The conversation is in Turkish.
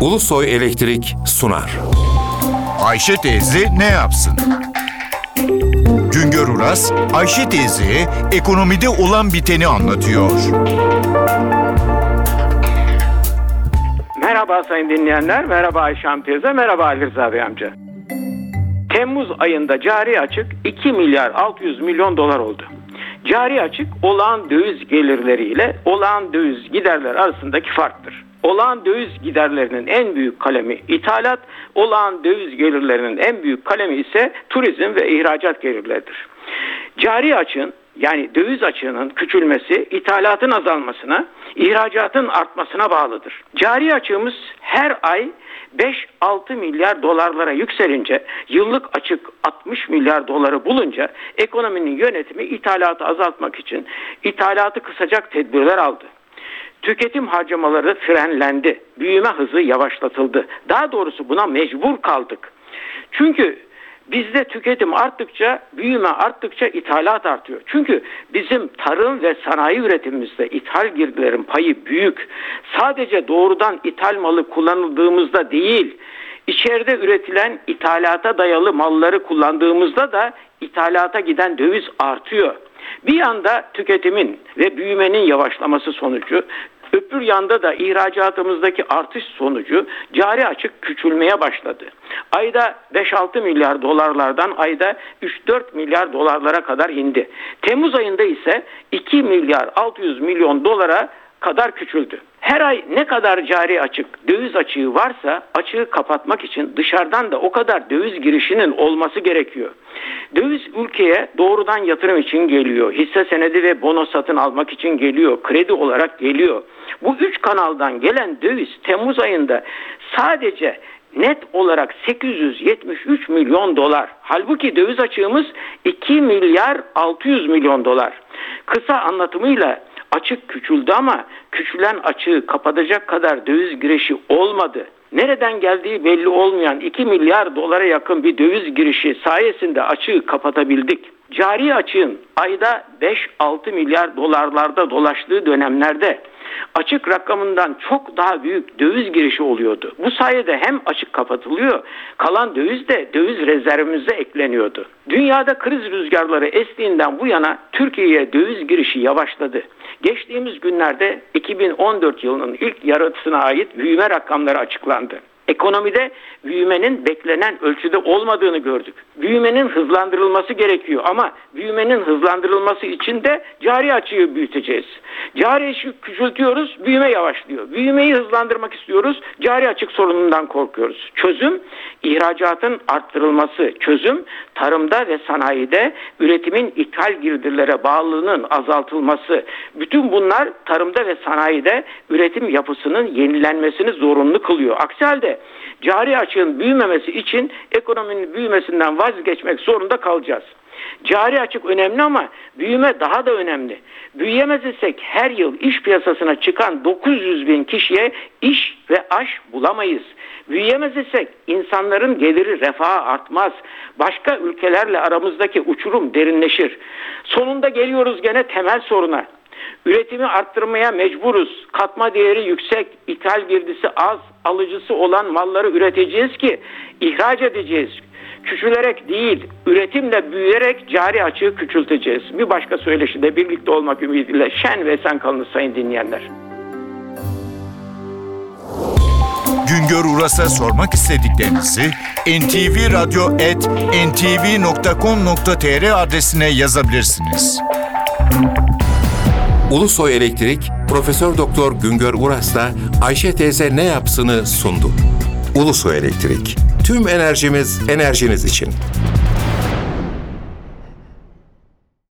Ulusoy Elektrik sunar. Ayşe teyze ne yapsın? Güngör Uras, Ayşe teyzeye ekonomide olan biteni anlatıyor. Merhaba sayın dinleyenler, merhaba Ayşe Hanım teyze, merhaba Ali Rıza Bey amca. Temmuz ayında cari açık 2 milyar 600 milyon dolar oldu. Cari açık olağan döviz gelirleriyle olağan döviz giderler arasındaki farktır. Olağan döviz giderlerinin en büyük kalemi ithalat, olağan döviz gelirlerinin en büyük kalemi ise turizm ve ihracat gelirleridir. Cari açığın yani döviz açığının küçülmesi ithalatın azalmasına, ihracatın artmasına bağlıdır. Cari açığımız her ay 5-6 milyar dolarlara yükselince, yıllık açık 60 milyar doları bulunca ekonominin yönetimi ithalatı azaltmak için ithalatı kısacak tedbirler aldı. Tüketim harcamaları frenlendi. Büyüme hızı yavaşlatıldı. Daha doğrusu buna mecbur kaldık. Çünkü bizde tüketim arttıkça, büyüme arttıkça ithalat artıyor. Çünkü bizim tarım ve sanayi üretimimizde ithal girdilerin payı büyük. Sadece doğrudan ithal malı kullanıldığımızda değil, içeride üretilen ithalata dayalı malları kullandığımızda da ithalata giden döviz artıyor. Bir yanda tüketimin ve büyümenin yavaşlaması sonucu Öbür yanda da ihracatımızdaki artış sonucu cari açık küçülmeye başladı. Ayda 5-6 milyar dolarlardan ayda 3-4 milyar dolarlara kadar indi. Temmuz ayında ise 2 milyar 600 milyon dolara kadar küçüldü. Her ay ne kadar cari açık, döviz açığı varsa açığı kapatmak için dışarıdan da o kadar döviz girişinin olması gerekiyor. Döviz ülkeye doğrudan yatırım için geliyor. Hisse senedi ve bono satın almak için geliyor. Kredi olarak geliyor. Bu üç kanaldan gelen döviz Temmuz ayında sadece net olarak 873 milyon dolar. Halbuki döviz açığımız 2 milyar 600 milyon dolar. Kısa anlatımıyla açık küçüldü ama küçülen açığı kapatacak kadar döviz girişi olmadı. Nereden geldiği belli olmayan 2 milyar dolara yakın bir döviz girişi sayesinde açığı kapatabildik. Cari açığın ayda 5-6 milyar dolarlarda dolaştığı dönemlerde açık rakamından çok daha büyük döviz girişi oluyordu. Bu sayede hem açık kapatılıyor, kalan döviz de döviz rezervimize ekleniyordu. Dünyada kriz rüzgarları estiğinden bu yana Türkiye'ye döviz girişi yavaşladı. Geçtiğimiz günlerde 2014 yılının ilk yarısına ait büyüme rakamları açıklandı. Ekonomide büyümenin beklenen ölçüde olmadığını gördük. Büyümenin hızlandırılması gerekiyor ama büyümenin hızlandırılması için de cari açığı büyüteceğiz. Cari açığı küçültüyoruz, büyüme yavaşlıyor. Büyümeyi hızlandırmak istiyoruz, cari açık sorunundan korkuyoruz. Çözüm ihracatın arttırılması, çözüm tarımda ve sanayide üretimin ithal girdilere bağlılığının azaltılması. Bütün bunlar tarımda ve sanayide üretim yapısının yenilenmesini zorunlu kılıyor. Aksi halde cari açığın büyümemesi için ekonominin büyümesinden vazgeçmek zorunda kalacağız. Cari açık önemli ama büyüme daha da önemli. Büyüyemez isek her yıl iş piyasasına çıkan 900 bin kişiye iş ve aş bulamayız. Büyüyemez isek insanların geliri refaha artmaz. Başka ülkelerle aramızdaki uçurum derinleşir. Sonunda geliyoruz gene temel soruna. Üretimi arttırmaya mecburuz. Katma değeri yüksek, ithal girdisi az, alıcısı olan malları üreteceğiz ki ihraç edeceğiz. Küçülerek değil, üretimle büyüyerek cari açığı küçülteceğiz. Bir başka söyleşide birlikte olmak ümidiyle şen ve sen kalınız sayın dinleyenler. Güngör Uras'a sormak istediklerinizi ntvradio.ntv.com.tr adresine yazabilirsiniz. Ulusoy Elektrik Profesör Doktor Güngör Uras'la Ayşe teyze ne yapsını sundu. Ulusoy Elektrik. Tüm enerjimiz enerjiniz için.